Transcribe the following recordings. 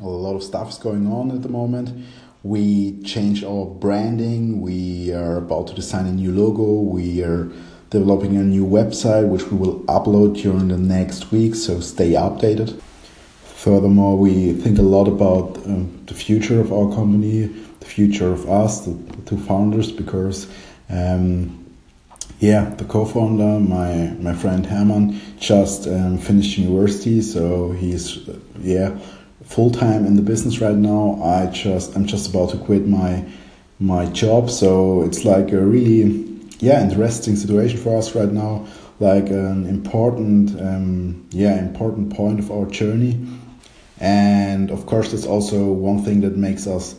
a lot of stuff is going on at the moment. We changed our branding. We are about to design a new logo. We are developing a new website, which we will upload during the next week. So stay updated. Furthermore, we think a lot about um, the future of our company, the future of us, the, the two founders, because um, yeah, the co-founder, my my friend Herman, just um, finished university, so he's yeah full time in the business right now. I just I'm just about to quit my my job, so it's like a really yeah interesting situation for us right now. Like an important um, yeah important point of our journey, and of course that's also one thing that makes us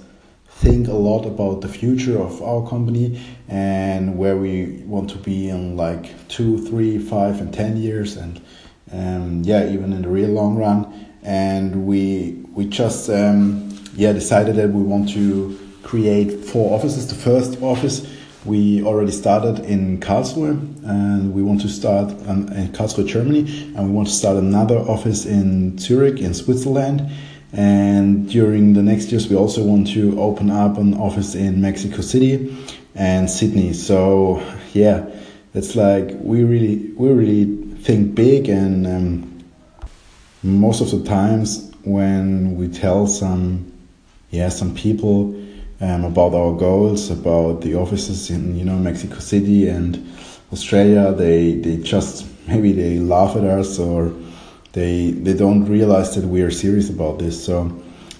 think a lot about the future of our company and where we want to be in like two, three, five, and ten years, and um, yeah, even in the real long run. And we we just um, yeah decided that we want to create four offices. The first office we already started in Karlsruhe, and we want to start um, in Karlsruhe, Germany, and we want to start another office in Zurich, in Switzerland and during the next years, we also want to open up an office in Mexico City and Sydney. So yeah, it's like we really we really think big, and um, most of the times when we tell some yeah some people um, about our goals, about the offices in you know Mexico City and Australia, they they just maybe they laugh at us or they they don't realize that we are serious about this. So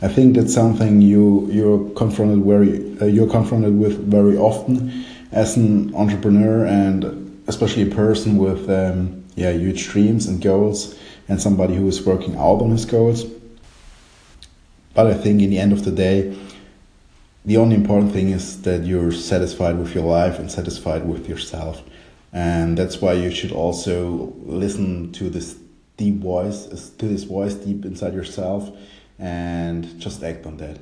I think that's something you you're confronted very uh, you're confronted with very often as an entrepreneur and especially a person with um, yeah huge dreams and goals and somebody who is working out on his goals. But I think in the end of the day, the only important thing is that you're satisfied with your life and satisfied with yourself. And that's why you should also listen to this deep voice, to this voice deep inside yourself, and just act on that.